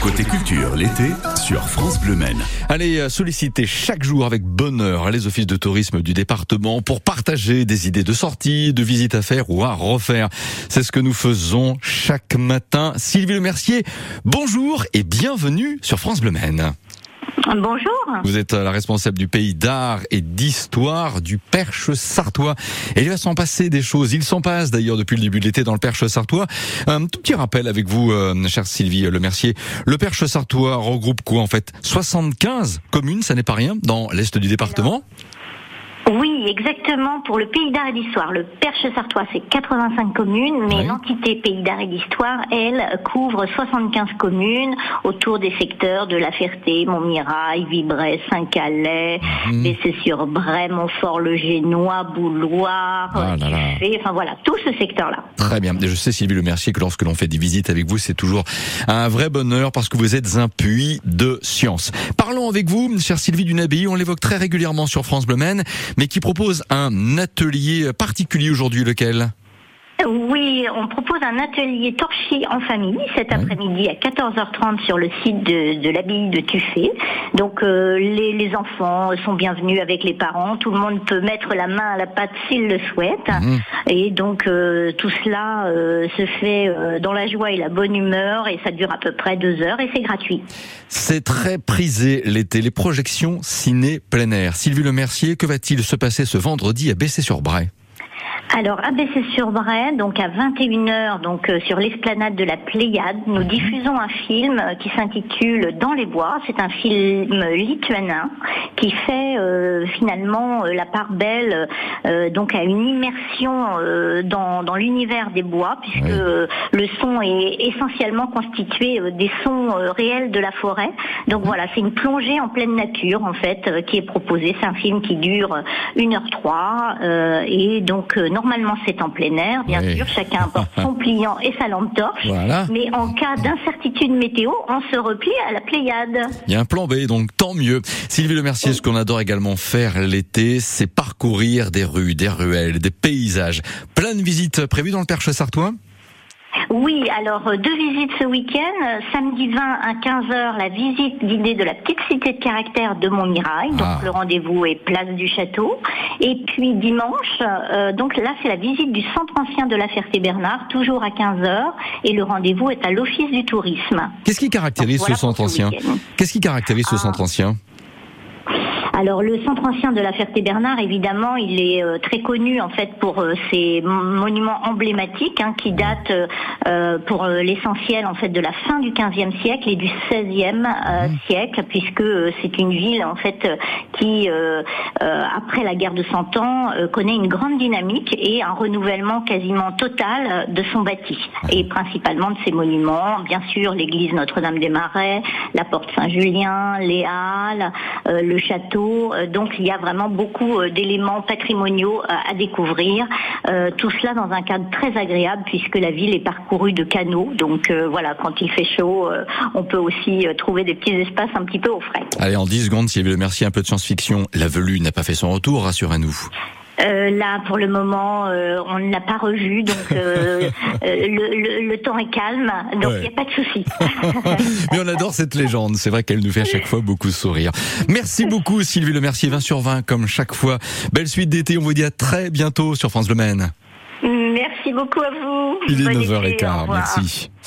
Côté culture, l'été, sur France Bleu Maine. Allez euh, solliciter chaque jour avec bonheur les offices de tourisme du département pour partager des idées de sortie, de visites à faire ou à refaire. C'est ce que nous faisons chaque matin. Sylvie Le Mercier, bonjour et bienvenue sur France Bleu Maine. Bonjour. Vous êtes la responsable du pays d'art et d'histoire du Perche sartois. Et il va s'en passer des choses. Il s'en passe d'ailleurs depuis le début de l'été dans le Perche sartois. Un tout petit rappel avec vous, euh, chère Sylvie Le Mercier. Le Perche sartois regroupe quoi en fait? 75 communes, ça n'est pas rien, dans l'est du département? Oui, exactement. Pour le Pays d'Art et d'Histoire, le Perche Sartois, c'est 85 communes, mais Oui. l'entité Pays d'Art et d'Histoire, elle, couvre 75 communes autour des secteurs de La Ferté, Montmirail, Vibray, Saint-Calais, Mhm. Bessé-sur-Bray, Montfort-le-Génois, Bouloir, Ah là là. Tuffet, enfin voilà, tout ce secteur-là. Très bien. Je sais, Sylvie Le Mercier, que lorsque l'on fait des visites avec vous, c'est toujours un vrai bonheur parce que vous êtes un puits de science. Parlons avec vous, chère Sylvie Dunabéi. On l'évoque très régulièrement sur France Bleu mais qui propose un atelier particulier aujourd'hui, lequel? Oui, on propose un atelier torchis en famille cet après-midi à 14h30 sur le site de, de l'abbaye de Tuffet. Donc euh, les, les enfants sont bienvenus avec les parents. Tout le monde peut mettre la main à la pâte s'il le souhaite. Mhm. Et donc euh, tout cela euh, se fait dans la joie et la bonne humeur et ça dure à peu près deux heures et c'est gratuit. C'est très prisé l'été, les projections ciné plein air. Sylvie Le Mercier, que va-t-il se passer ce vendredi à Bessé-sur-Bray? Alors, à Bessé-sur-Bray, donc à 21h, donc euh, sur l'esplanade de la Pléiade, nous diffusons un film euh, qui s'intitule Dans les bois. C'est un film lituanien qui fait euh, finalement euh, la part belle euh, donc à une immersion euh, dans, dans l'univers des bois, puisque Oui. euh, le son est essentiellement constitué euh, des sons euh, réels de la forêt. Donc voilà, c'est une plongée en pleine nature en fait euh, qui est proposée. C'est un film qui dure 1h03 euh, et donc euh, normalement c'est en plein air, bien Oui. sûr, chacun apporte son pliant et sa lampe torche. Voilà. Mais en cas d'incertitude météo, on se replie à la Pléiade. Il y a un plan B, donc tant mieux. Sylvie Le Mercier, ce qu'on adore également faire l'été, c'est parcourir des rues, des ruelles, des paysages. Plein de visites prévues dans le Perche sartois Oui, alors euh, deux visites ce week-end. Samedi 20 à 15h, la visite guidée de la petite cité de caractère de Montmirail. Donc Ah. le rendez-vous est place du château. Et puis dimanche, euh, donc là c'est la visite du centre ancien de la Ferté-Bernard, toujours à 15h. Et le rendez-vous est à l'office du tourisme. Qu'est-ce qui caractérise Donc, voilà ce centre ancien? Qu'est-ce qui caractérise ce Ah. centre ancien? Alors le centre ancien de la Ferté-Bernard, évidemment, il est euh, très connu en fait pour euh, ses monuments emblématiques hein, qui datent euh, pour l'essentiel en fait de la fin du XVe siècle et du XVIe euh, siècle, puisque c'est une ville en fait qui, après la guerre de Cent Ans, connaît une grande dynamique et un renouvellement quasiment total de son bâti et principalement de ses monuments. Bien sûr, l'église Notre-Dame-des-Marais, la porte Saint-Julien, les halles, le château. Euh, donc, il y a vraiment beaucoup euh, d'éléments patrimoniaux euh, à découvrir. Tout cela dans un cadre très agréable puisque la ville est parcourue de canaux. Donc, voilà, quand il fait chaud, on peut aussi trouver des petits espaces un petit peu au frais. Allez, en 10 secondes, Sylvie Le Mercier, un peu de science-fiction. La velue n'a pas fait son retour, rassurez-nous. Euh, là, pour le moment, euh, on ne l'a pas revu, donc euh, euh, le, le- le temps est calme, donc il Ouais. n'y a pas de souci. Mais on adore cette légende. C'est vrai qu'elle nous fait à chaque fois beaucoup sourire. Merci beaucoup, Sylvie Le Mercier, 20 sur 20, comme chaque fois. Belle suite d'été. On vous dit à très bientôt sur France Le Maine. Merci beaucoup à vous. Il est Bon 9h15. été, au revoir. Merci.